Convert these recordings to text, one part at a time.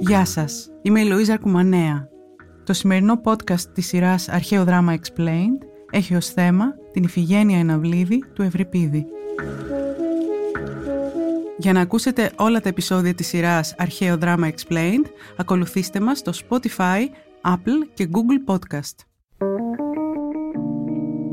Γεια σας, είμαι η Λουίζα Αρκουμανέα. Το σημερινό podcast της σειράς Αρχαίο Δράμα Explained έχει ως θέμα την Ιφηγένεια Εναυλίδη του Ευρυπίδη. Για να ακούσετε όλα τα επεισόδια της σειράς Αρχαίο Δράμα Explained, ακολουθήστε μας στο Spotify, Apple και Google Podcast.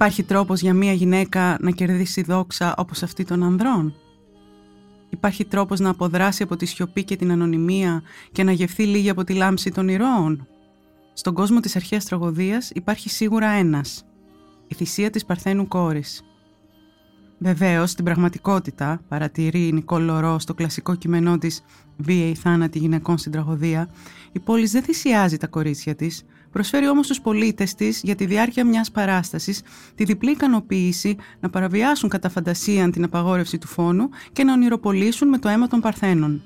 Υπάρχει τρόπος για μία γυναίκα να κερδίσει δόξα όπως αυτή των ανδρών; Υπάρχει τρόπος να αποδράσει από τη σιωπή και την ανωνυμία και να γευθεί λίγη από τη λάμψη των ηρώων; Στον κόσμο της αρχαίας τραγωδίας υπάρχει σίγουρα ένας. Η θυσία της Παρθένου κόρης. Βεβαίως, στην πραγματικότητα, παρατηρεί η Νικόλ Λορό στο κλασικό κείμενό της Βίαιη θάνατη γυναικών στην τραγωδία, η πόλης δεν θυσιάζει τα κορίτσια της, Προσφέρει όμως στους πολίτες της για τη διάρκεια μιας παράστασης τη διπλή ικανοποίηση να παραβιάσουν κατά φαντασία την απαγόρευση του φόνου και να ονειροπολίσουν με το αίμα των Παρθένων.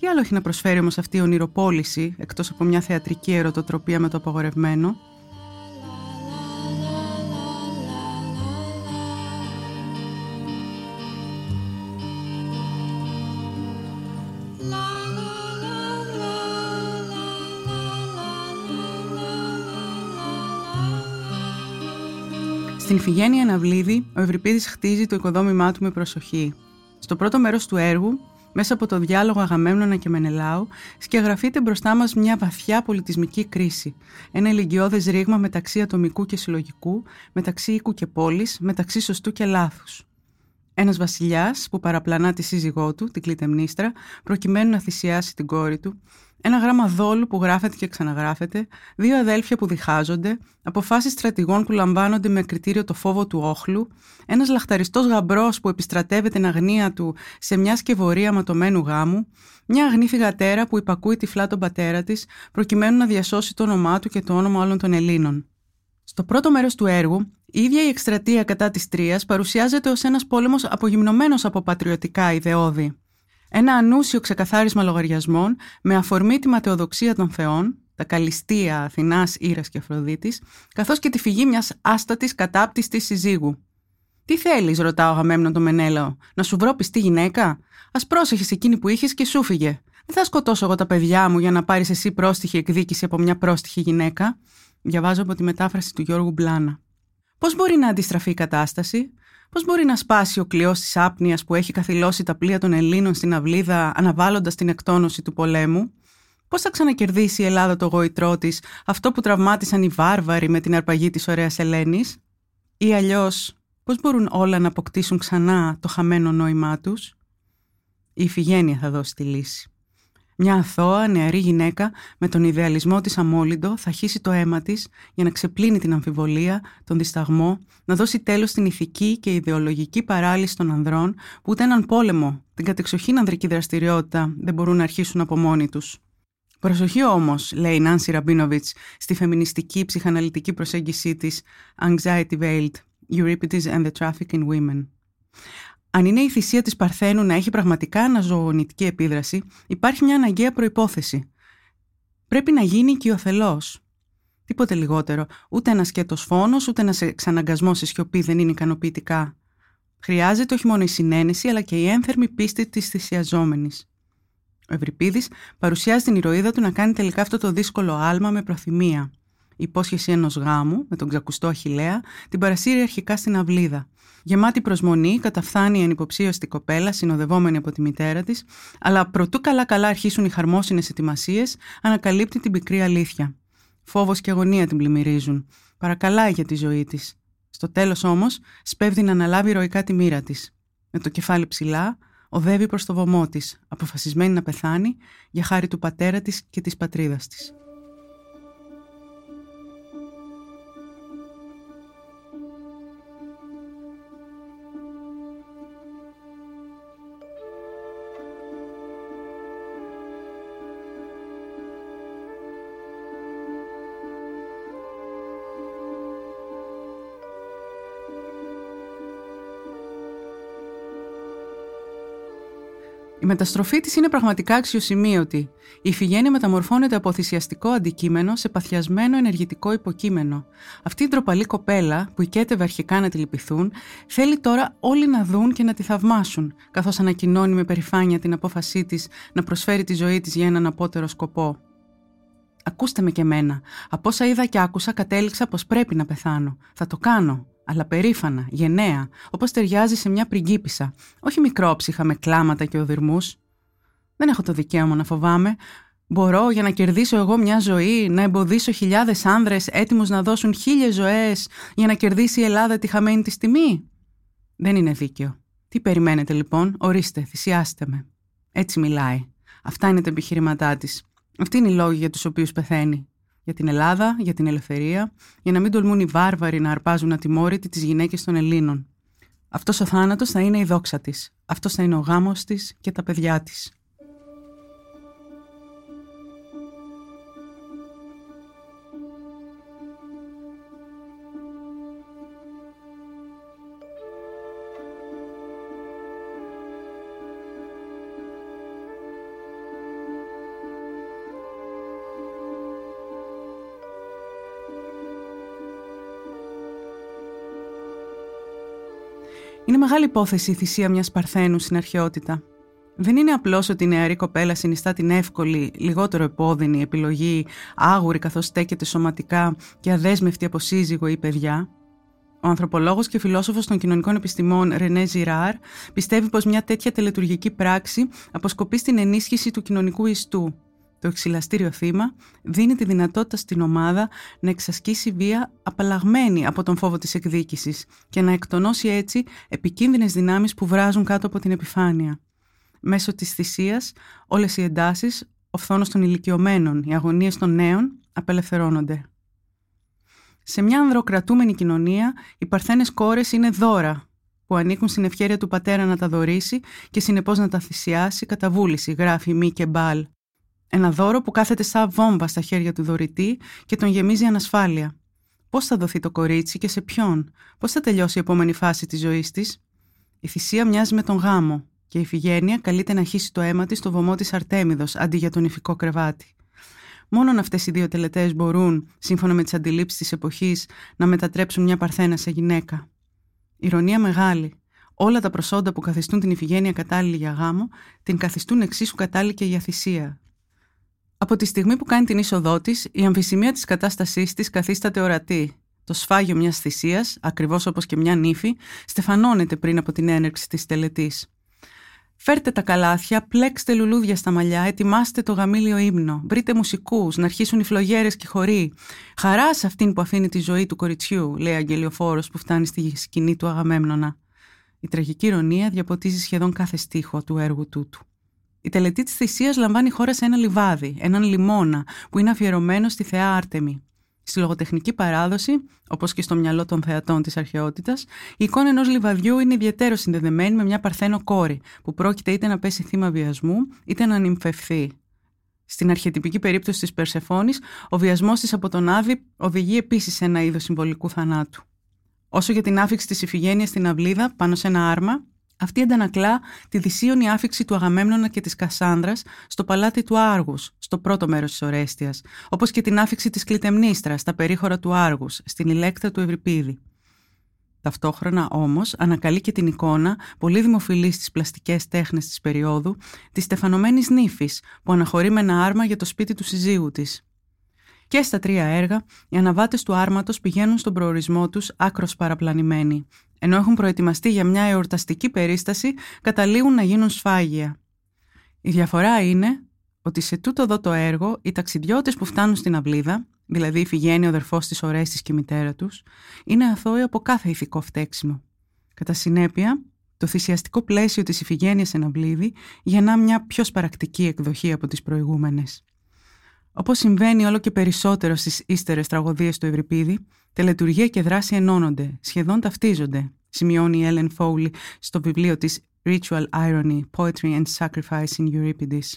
Τι άλλο έχει να προσφέρει όμως αυτή η ονειροπόληση, εκτός από μια θεατρική ερωτοτροπία με το απαγορευμένο, Στην Φιγένεια Αναβλίδη, ο Ευρυπίδης χτίζει το οικοδόμημά του με προσοχή. Στο πρώτο μέρος του έργου, μέσα από το διάλογο Αγαμέμνονα και Μενελάου, σκιαγραφείται μπροστά μας μια βαθιά πολιτισμική κρίση. Ένα ηλικιώδες ρήγμα μεταξύ ατομικού και συλλογικού, μεταξύ οίκου και πόλης, μεταξύ σωστού και λάθους. Ένας βασιλιάς που παραπλανά τη σύζυγό του, την Κλητεμνίστρα, προκειμένου να θυσιάσει την κόρη του, ένα γράμμα δόλου που γράφεται και ξαναγράφεται, δύο αδέλφια που διχάζονται, αποφάσεις στρατηγών που λαμβάνονται με κριτήριο το φόβο του όχλου, ένας λαχταριστός γαμπρός που επιστρατεύεται την αγνία του σε μια σκευωρία ματωμένου γάμου, μια αγνή φυγατέρα που υπακούει τυφλά τον πατέρα της προκειμένου να διασώσει το όνομά του και το όνομα όλων των Ελλήνων. Στο πρώτο μέρος του έργου, η ίδια η εκστρατεία κατά της Τρίας παρουσιάζεται ως ένας πόλεμος απογυμνωμένος από πατριωτικά ιδεώδη. Ένα ανούσιο ξεκαθάρισμα λογαριασμών με αφορμή τη ματαιοδοξία των θεών, τα καλυστία Αθηνάς, Ήρας και Αφροδίτης, καθώς και τη φυγή μιας άστατης κατάπτυστης συζύγου. «Τι θέλεις», ρωτά ο Αγαμέμνον το Μενέλαο, «να σου βρω πιστή γυναίκα; Ας πρόσεχες εκείνη που είχες και σου φύγε. Δεν θα σκοτώσω εγώ τα παιδιά μου για να πάρεις εσύ πρόστιχη εκδίκηση από μια πρόστιχη γυναίκα». Διαβάζω από τη μετάφραση του Γιώργου Μπλάνα. Πώς μπορεί να αντιστραφεί η κατάσταση, Πώς μπορεί να σπάσει ο κλειός της άπνοιας που έχει καθυλώσει τα πλοία των Ελλήνων στην αυλίδα, αναβάλλοντας την εκτόνωση του πολέμου, Πώς θα ξανακερδίσει η Ελλάδα το γοητρό της, αυτό που τραυμάτισαν οι βάρβαροι με την αρπαγή της ωραίας Ελένης, ή αλλιώς πώς μπορούν όλα να αποκτήσουν ξανά το χαμένο νόημά τους; Η Ιφηγένεια θα δώσει τη λύση. Μια αθώα, νεαρή γυναίκα με τον ιδεαλισμό της αμόλυντο θα χύσει το αίμα της για να ξεπλύνει την αμφιβολία, τον δισταγμό, να δώσει τέλος στην ηθική και ιδεολογική παράλυση των ανδρών που ούτε έναν πόλεμο, την κατεξοχήν ανδρική δραστηριότητα δεν μπορούν να αρχίσουν από μόνοι τους. Προσοχή όμως, λέει η Νάνση Ραμπίνοβιτς στη φεμινιστική ψυχαναλυτική προσέγγιση της Anxiety Veiled, Euripides and the Traffic in Women. Αν είναι η θυσία της Παρθένου να έχει πραγματικά αναζωογονητική επίδραση, υπάρχει μια αναγκαία προϋπόθεση. Πρέπει να γίνει οικειοθελώς. Τίποτε λιγότερο. Ούτε ένας σκέτος φόνος, ούτε ένας εξαναγκασμός σε σιωπή δεν είναι ικανοποιητικά. Χρειάζεται όχι μόνο η συνένεση, αλλά και η ένθερμη πίστη της θυσιαζόμενης. Ο Ευρυπίδης παρουσιάζει την ηρωίδα του να κάνει τελικά αυτό το δύσκολο άλμα με προθυμία η υπόσχεση ενός γάμου με τον ξακουστό Αχηλέα την παρασύρει αρχικά στην αυλίδα. Γεμάτη προσμονή, καταφθάνει η ανυποψίωστη κοπέλα, συνοδευόμενη από τη μητέρα της, αλλά προτού καλά-καλά αρχίσουν οι χαρμόσυνες ετοιμασίες, ανακαλύπτει την πικρή αλήθεια. Φόβος και αγωνία την πλημμυρίζουν. Παρακαλάει για τη ζωή της. Στο τέλος όμως, σπέβδει να αναλάβει ηρωικά τη μοίρα της. Με το κεφάλι ψηλά, οδεύει προς το βωμό της, αποφασισμένη να πεθάνει για χάρη του πατέρα της και της πατρίδας της. Μεταστροφή της είναι πραγματικά αξιοσημείωτη. Η Ιφηγένεια μεταμορφώνεται από θυσιαστικό αντικείμενο σε παθιασμένο ενεργητικό υποκείμενο. Αυτή η ντροπαλή κοπέλα, που οικέτευε αρχικά να τη λυπηθούν, θέλει τώρα όλοι να δουν και να τη θαυμάσουν, καθώς ανακοινώνει με περηφάνεια την απόφασή της να προσφέρει τη ζωή της για έναν απότερο σκοπό. Ακούστε με και εμένα. Από όσα είδα και άκουσα, κατέληξα πως πρέπει να πεθάνω. Θα το κάνω αλλά περήφανα, γενναία, όπως ταιριάζει σε μια πριγκίπισσα, όχι μικρόψυχα με κλάματα και οδυρμούς. Δεν έχω το δικαίωμα να φοβάμαι. Μπορώ για να κερδίσω εγώ μια ζωή, να εμποδίσω χιλιάδες άνδρες έτοιμους να δώσουν χίλιες ζωές για να κερδίσει η Ελλάδα τη χαμένη της τιμή. Δεν είναι δίκαιο. Τι περιμένετε λοιπόν, ορίστε, θυσιάστε με. Έτσι μιλάει. Αυτά είναι τα επιχειρηματά της. Αυτή είναι η λόγη για τους οποίους πεθαίνει για την Ελλάδα, για την ελευθερία, για να μην τολμούν οι βάρβαροι να αρπάζουν ατιμόρυτοι τις γυναίκες των Ελλήνων. Αυτός ο θάνατος θα είναι η δόξα της. Αυτός θα είναι ο γάμος της και τα παιδιά της. Είναι μεγάλη υπόθεση η θυσία μιας Παρθένου στην αρχαιότητα. Δεν είναι απλώς ότι η νεαρή κοπέλα συνιστά την εύκολη, λιγότερο επώδυνη επιλογή, άγουρη καθώς στέκεται σωματικά και αδέσμευτη από σύζυγο ή παιδιά. Ο ανθρωπολόγος και φιλόσοφος των κοινωνικών επιστημών Ρενέ Ζιράρ πιστεύει πως μια τέτοια τελετουργική πράξη αποσκοπεί στην ενίσχυση του κοινωνικού ιστού, το εξυλαστήριο θύμα δίνει τη δυνατότητα στην ομάδα να εξασκήσει βία απαλλαγμένη από τον φόβο της εκδίκησης και να εκτονώσει έτσι επικίνδυνες δυνάμεις που βράζουν κάτω από την επιφάνεια. Μέσω της θυσίας όλες οι εντάσεις, ο φθόνος των ηλικιωμένων, οι αγωνίες των νέων απελευθερώνονται. Σε μια ανδροκρατούμενη κοινωνία, οι παρθένες κόρες είναι δώρα που ανήκουν στην ευχαίρεια του πατέρα να τα δωρήσει και συνεπώς να τα θυσιάσει κατά βούληση, γράφει Μη και Μπάλ. Ένα δώρο που κάθεται σαν βόμβα στα χέρια του δωρητή και τον γεμίζει ανασφάλεια. Πώς θα δοθεί το κορίτσι και σε ποιον, πώς θα τελειώσει η επόμενη φάση της ζωής της; Η θυσία μοιάζει με τον γάμο και η Φιγένεια καλείται να χύσει το αίμα της στο βωμό της Αρτέμιδος αντί για τον ηφικό κρεβάτι. Μόνον αυτές οι δύο τελετές μπορούν, σύμφωνα με τις αντιλήψεις της εποχής, να μετατρέψουν μια παρθένα σε γυναίκα. Ηρωνία μεγάλη. Όλα τα προσόντα που καθιστούν την Ιφηγένεια κατάλληλη για γάμο, την καθιστούν εξίσου κατάλληλη και για θυσία, από τη στιγμή που κάνει την είσοδό της, η αμφισημία της κατάστασής της καθίσταται ορατή. Το σφάγιο μιας θυσίας, ακριβώς όπως και μια νύφη, στεφανώνεται πριν από την έναρξη της τελετής. Φέρτε τα καλάθια, πλέξτε λουλούδια στα μαλλιά, ετοιμάστε το γαμήλιο ύμνο, βρείτε μουσικούς, να αρχίσουν οι φλογέρες και οι χωροί. Χαρά σε αυτήν που αφήνει τη ζωή του κοριτσιού, λέει αγγελιοφόρος που φτάνει στη σκηνή του Αγαμέμνονα. Η τραγική ηρωνία διαποτίζει σχεδόν κάθε στίχο του έργου τούτου. Η τελετή της θυσίας λαμβάνει χώρα σε ένα λιβάδι, έναν λιμόνα, που είναι αφιερωμένο στη θεά Άρτεμη. Στη λογοτεχνική παράδοση, όπως και στο μυαλό των θεατών της αρχαιότητας, η εικόνα ενός λιβαδιού είναι ιδιαίτερο συνδεδεμένη με μια παρθένο κόρη, που πρόκειται είτε να πέσει θύμα βιασμού, είτε να νυμφευθεί. Στην αρχιετυπική περίπτωση της Περσεφόνη, ο βιασμός της από τον Άδη οδηγεί επίσης σε ένα είδος συμβολικού θανάτου. Όσο για την άφηξη της Ιφηγένειας στην αυλίδα πάνω σε ένα άρμα, αυτή αντανακλά τη δυσίωνη άφηξη του Αγαμέμνονα και της Κασάνδρας στο παλάτι του Άργους, στο πρώτο μέρος της Ορέστιας, όπως και την άφηξη της Κλητεμνίστρας στα περίχωρα του Άργους, στην ηλέκτρα του Ευρυπίδη. Ταυτόχρονα όμως ανακαλεί και την εικόνα, πολύ δημοφιλής στις πλαστικές τέχνες της περίοδου, της στεφανωμένης νύφης που αναχωρεί με ένα άρμα για το σπίτι του συζύγου της. Και στα τρία έργα, οι αναβάτες του άρματος πηγαίνουν στον προορισμό τους άκρος παραπλανημένοι, ενώ έχουν προετοιμαστεί για μια εορταστική περίσταση, καταλήγουν να γίνουν σφάγια. Η διαφορά είναι ότι σε τούτο εδώ το έργο οι ταξιδιώτες που φτάνουν στην αυλίδα, δηλαδή η Φιγένη, ο αδερφός της Ορέστης και η μητέρα τους, είναι αθώοι από κάθε ηθικό φταίξιμο. Κατά συνέπεια, το θυσιαστικό πλαίσιο της Ιφηγένειας εν αυλίδη γεννά μια πιο σπαρακτική εκδοχή από τις προηγούμενες. Όπως συμβαίνει όλο και περισσότερο στις ύστερες τραγωδίες του Ευρυπίδη, τελετουργία και δράση ενώνονται, σχεδόν ταυτίζονται, σημειώνει η Ellen Foley στο βιβλίο της Ritual Irony, Poetry and Sacrifice in Euripides.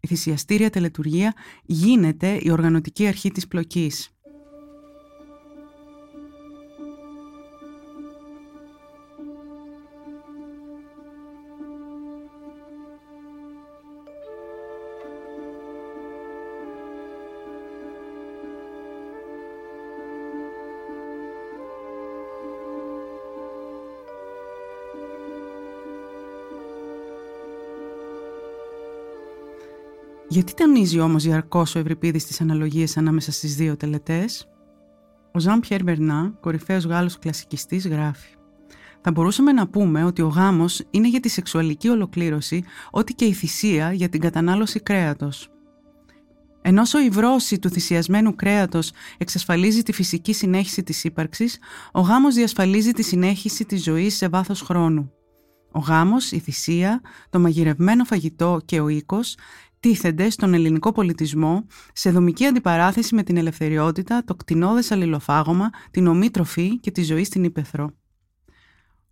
Η θυσιαστήρια τελετουργία γίνεται η οργανωτική αρχή της πλοκής. Γιατί τονίζει όμως διαρκώς ο Ευρυπίδης τις αναλογίες ανάμεσα στις δύο τελετές; Ο Ζαν Πιέρ Μπερνά, κορυφαίος Γάλλος κλασικιστής, γράφει θα μπορούσαμε να πούμε ότι ο γάμος είναι για τη σεξουαλική ολοκλήρωση ό,τι και η θυσία για την κατανάλωση κρέατος. Ενώ η βρώση του θυσιασμένου κρέατος εξασφαλίζει τη φυσική συνέχιση της ύπαρξης, ο γάμος διασφαλίζει τη συνέχιση της ζωής σε βάθος χρόνου. Ο γάμος, η θυσία, το μαγειρευμένο φαγητό και ο οίκος τίθενται στον ελληνικό πολιτισμό σε δομική αντιπαράθεση με την ελευθεριότητα, το κτηνόδες αλληλοφάγωμα, την ομή τροφή και τη ζωή στην Ήπεθρο.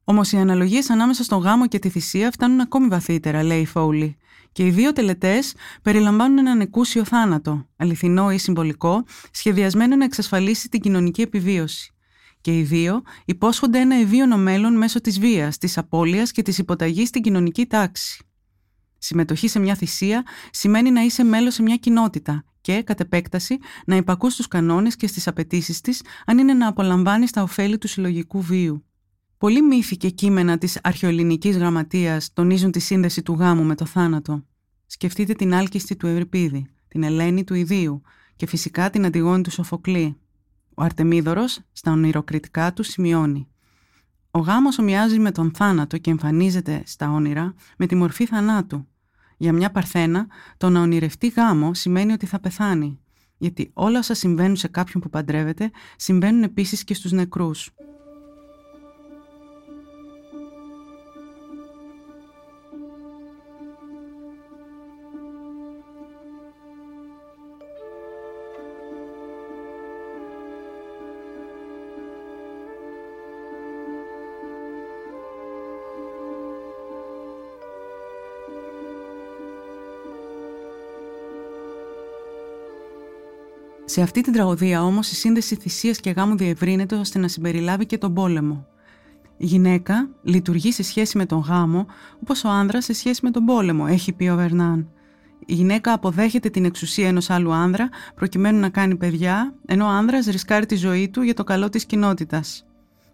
Όμως οι αναλογίες ανάμεσα στον γάμο και τη θυσία φτάνουν ακόμη βαθύτερα, λέει η Φόουλη. Και οι δύο τελετές περιλαμβάνουν έναν εκούσιο θάνατο, αληθινό ή συμβολικό, σχεδιασμένο να εξασφαλίσει την κοινωνική επιβίωση. Και οι δύο υπόσχονται ένα ευίωνο μέλλον μέσω της βίας, της απώλειας και της υποταγής στην κοινωνική τάξη. Συμμετοχή σε μια θυσία σημαίνει να είσαι μέλος σε μια κοινότητα και, κατ' επέκταση, να υπακούς στους κανόνες και στις απαιτήσεις της, αν είναι να απολαμβάνεις τα ωφέλη του συλλογικού βίου. Πολλοί μύθοι και κείμενα της αρχαιοελληνικής γραμματείας τονίζουν τη σύνδεση του γάμου με το θάνατο. Σκεφτείτε την άλκιστη του Ευρυπίδη, την Ελένη του Ιδίου και φυσικά την Αντιγόνη του Σοφοκλή. Ο Αρτεμίδωρος στα ονειροκριτικά του σημειώνει «Ο γάμος ομοιάζει με τον θάνατο και εμφανίζεται στα όνειρα με τη μορφή θανάτου. Για μια παρθένα, το να ονειρευτεί γάμο σημαίνει ότι θα πεθάνει, γιατί όλα όσα συμβαίνουν σε κάποιον που παντρεύεται συμβαίνουν επίσης και στους νεκρούς. Σε αυτή την τραγωδία όμως η σύνδεση θυσίας και γάμου διευρύνεται ώστε να συμπεριλάβει και τον πόλεμο. Η γυναίκα λειτουργεί σε σχέση με τον γάμο όπως ο άνδρας σε σχέση με τον πόλεμο, έχει πει ο Βερνάν. Η γυναίκα αποδέχεται την εξουσία ενός άλλου άνδρα προκειμένου να κάνει παιδιά, ενώ ο άνδρας ρισκάρει τη ζωή του για το καλό της κοινότητας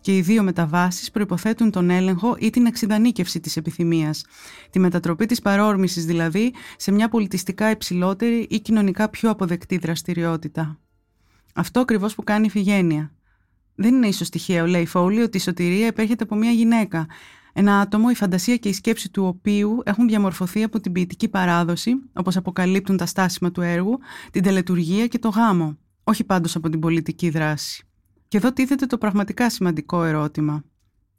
και οι δύο μεταβάσεις προϋποθέτουν τον έλεγχο ή την εξειδανίκευση της επιθυμίας, τη μετατροπή της παρόρμησης δηλαδή σε μια πολιτιστικά υψηλότερη ή κοινωνικά πιο αποδεκτή δραστηριότητα. Αυτό ακριβώς που κάνει η Φιγένεια. Δεν είναι ίσως τυχαίο, λέει Φόουλη, ότι η σωτηρία επέρχεται από μια γυναίκα, ένα άτομο, η φαντασία και η σκέψη του οποίου έχουν διαμορφωθεί από την ποιητική παράδοση, όπως αποκαλύπτουν τα στάσιμα του έργου, την τελετουργία και το γάμο, όχι πάντως από την πολιτική δράση. Και εδώ τίθεται το πραγματικά σημαντικό ερώτημα.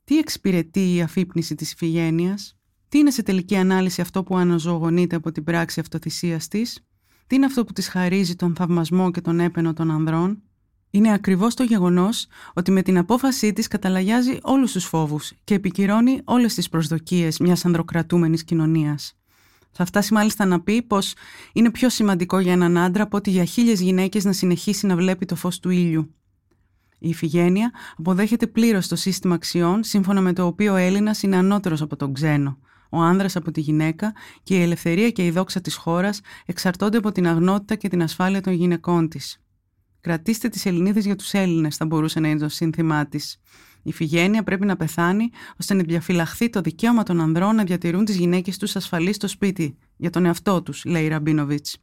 Τι εξυπηρετεί η αφύπνιση της Ιφηγένειας; Τι είναι σε τελική ανάλυση αυτό που αναζωογονείται από την πράξη αυτοθυσίας της; Τι είναι αυτό που της χαρίζει τον θαυμασμό και τον έπαινο των ανδρών; Είναι ακριβώς το γεγονός ότι με την απόφασή της καταλαγιάζει όλους τους φόβους και επικυρώνει όλες τις προσδοκίες μιας ανδροκρατούμενης κοινωνίας. Θα φτάσει μάλιστα να πει πως είναι πιο σημαντικό για έναν άντρα από ότι για χίλιες γυναίκες να συνεχίσει να βλέπει το φως του ήλιου. Η Ιφηγένεια αποδέχεται πλήρως το σύστημα αξιών σύμφωνα με το οποίο ο Έλληνας είναι ανώτερος από τον ξένο, ο άνδρας από τη γυναίκα και η ελευθερία και η δόξα της χώρας εξαρτώνται από την αγνότητα και την ασφάλεια των γυναικών της. Κρατήστε τις Ελληνίδες για τους Έλληνες, θα μπορούσε να είναι το σύνθημά της. Η Ιφηγένεια πρέπει να πεθάνει ώστε να διαφυλαχθεί το δικαίωμα των ανδρών να διατηρούν τις γυναίκες τους ασφαλείς στο σπίτι, για τον εαυτό τους, λέει η Ραμπίνοβιτς.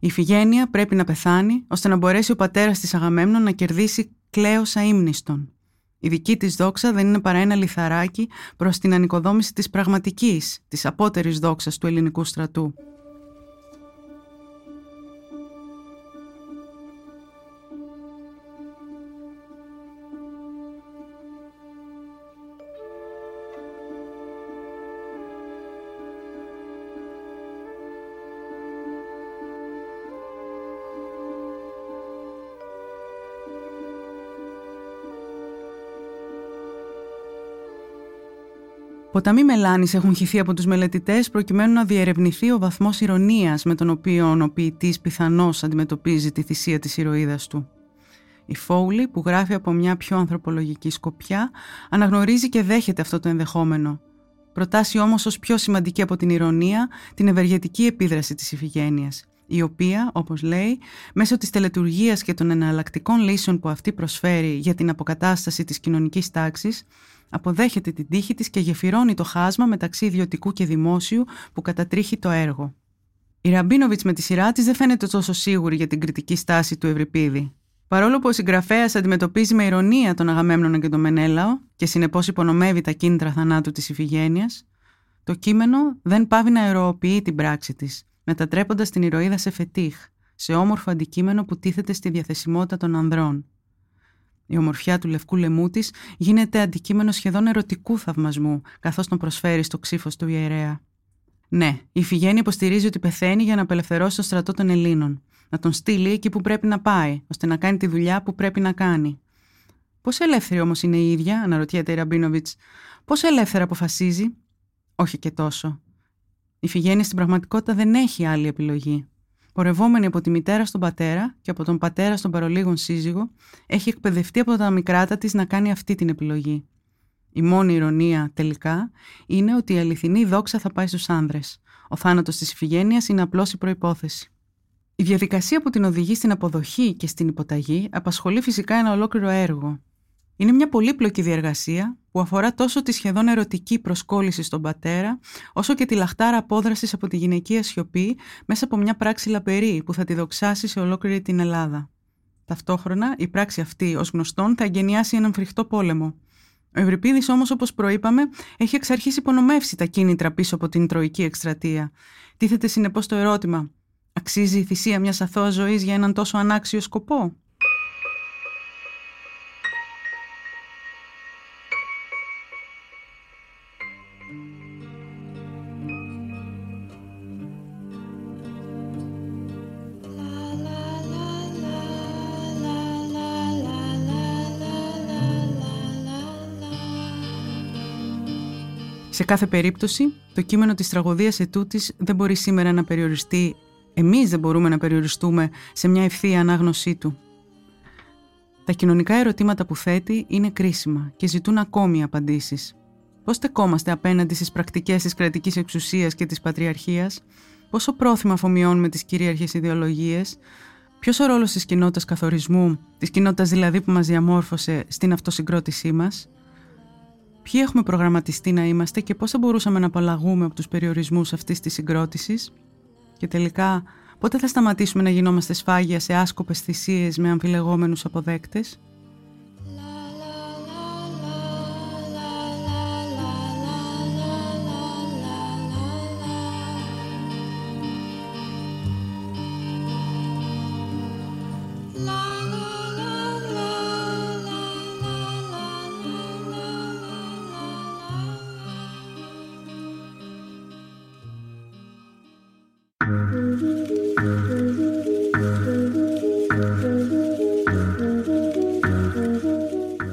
Η Ιφηγένεια πρέπει να πεθάνει ώστε να μπορέσει ο πατέρας της Αγαμέμνων να κερδίσει κλαίωσα ύμνηστον. Η δική της δόξα δεν είναι παρά ένα λιθαράκι προς την ανοικοδόμηση της πραγματικής, της απότερης δόξας του ελληνικού στρατού. Ποταμοί μελάνης έχουν χυθεί από τους μελετητές προκειμένου να διερευνηθεί ο βαθμός ηρωνίας με τον οποίο ο ποιητής πιθανώς αντιμετωπίζει τη θυσία της ηρωίδας του. Η Φόουλη, που γράφει από μια πιο ανθρωπολογική σκοπιά, αναγνωρίζει και δέχεται αυτό το ενδεχόμενο. Προτάσει όμως ως πιο σημαντική από την ηρωνία την ευεργετική επίδραση της Ιφηγένειας, η οποία, όπως λέει, μέσω της τελετουργίας και των εναλλακτικών λύσεων που αυτή προσφέρει για την αποκατάσταση της κοινωνικής τάξης, αποδέχεται την τύχη της και γεφυρώνει το χάσμα μεταξύ ιδιωτικού και δημόσιου που κατατρίχει το έργο. Η Ραμπίνοβιτς με τη σειρά της δεν φαίνεται τόσο σίγουρη για την κριτική στάση του Ευρυπίδη. Παρόλο που ο συγγραφέας αντιμετωπίζει με ηρωνία τον Αγαμέμνονα και τον Μενέλαο και συνεπώς υπονομεύει τα κίνητρα θανάτου της Ιφηγένειας, το κείμενο δεν πάβει να αεροποιεί την πράξη της, μετατρέποντας την ηρωίδα σε φετίχ, σε όμορφο αντικείμενο που τίθεται στη διαθεσιμότητα των ανδρών. Η ομορφιά του λευκού λαιμού της γίνεται αντικείμενο σχεδόν ερωτικού θαυμασμού, καθώς τον προσφέρει στο ξύφος του ιερέα. Ναι, η Φιγένη υποστηρίζει ότι πεθαίνει για να απελευθερώσει τον στρατό των Ελλήνων, να τον στείλει εκεί που πρέπει να πάει, ώστε να κάνει τη δουλειά που πρέπει να κάνει. Πώς ελεύθερη όμως είναι η ίδια, αναρωτιέται η Ραμπίνοβιτς. Πώς ελεύθερα αποφασίζει, Όχι και τόσο. Η Φιγένη στην πραγματικότητα δεν έχει άλλη επιλογή. Πορευόμενη από τη μητέρα στον πατέρα και από τον πατέρα στον παρολίγων σύζυγο, έχει εκπαιδευτεί από τα μικράτα της να κάνει αυτή την επιλογή. Η μόνη ηρωνία τελικά είναι ότι η αληθινή δόξα θα πάει στους άνδρες. Ο θάνατος της Ιφηγένειας είναι απλώς η προϋπόθεση. Η διαδικασία που την οδηγεί στην αποδοχή και στην υποταγή απασχολεί φυσικά ένα ολόκληρο έργο. Είναι μια πολύπλοκη διεργασία που αφορά τόσο τη σχεδόν ερωτική προσκόλληση στον πατέρα, όσο και τη λαχτάρα απόδρασης από τη γυναικεία σιωπή μέσα από μια πράξη λαπερή που θα τη δοξάσει σε ολόκληρη την Ελλάδα. Ταυτόχρονα, η πράξη αυτή, ως γνωστόν, θα εγκαινιάσει έναν φρικτό πόλεμο, ο Ευρυπίδης όμως, όπως προείπαμε, έχει εξ αρχής υπονομεύσει τα κίνητρα πίσω από την Τροϊκή εκστρατεία. Τίθεται συνεπώς το ερώτημα: Αξίζει η θυσία μιας αθώας ζωής για έναν τόσο ανάξιο σκοπό; Σε κάθε περίπτωση, το κείμενο της τραγωδίας ετούτης δεν μπορεί σήμερα να περιοριστεί, εμείς δεν μπορούμε να περιοριστούμε σε μια ευθεία ανάγνωσή του. Τα κοινωνικά ερωτήματα που θέτει είναι κρίσιμα και ζητούν ακόμη απαντήσεις. Πώς στεκόμαστε απέναντι στις πρακτικές της κρατικής εξουσίας και της πατριαρχίας, πόσο πρόθυμα αφομοιώνουμε τις κυρίαρχες ιδεολογίες, ποιος ο ρόλος της κοινότητας καθορισμού, της κοινότητας δηλαδή που μας διαμόρφωσε στην αυτοσυγκρότησή μας, ποιοι έχουμε προγραμματιστεί να είμαστε και πώς θα μπορούσαμε να απαλλαγούμε από τους περιορισμούς αυτής της συγκρότησης; Και τελικά πότε θα σταματήσουμε να γινόμαστε σφάγια σε άσκοπες θυσίες με αμφιλεγόμενους αποδέκτες;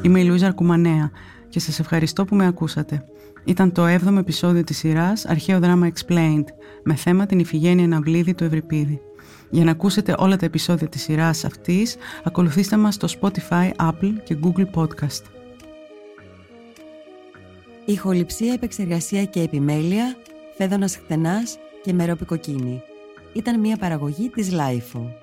Είμαι η Λουίζα Αρκουμανέα και σας ευχαριστώ που με ακούσατε. Ήταν το 7ο επεισόδιο της σειράς Αρχαίο Δράμα Explained με θέμα την Ιφιγένεια εν Αυλίδι του Ευριπίδη. Για να ακούσετε όλα τα επεισόδια της σειράς αυτής, ακολουθήστε μας στο Spotify, Apple και Google Podcast. Ηχοληψία, επεξεργασία και επιμέλεια, Φαίδωνας Κτενάς και Μερόπη Κοκκίνη. Ήταν μια παραγωγή της LiFO.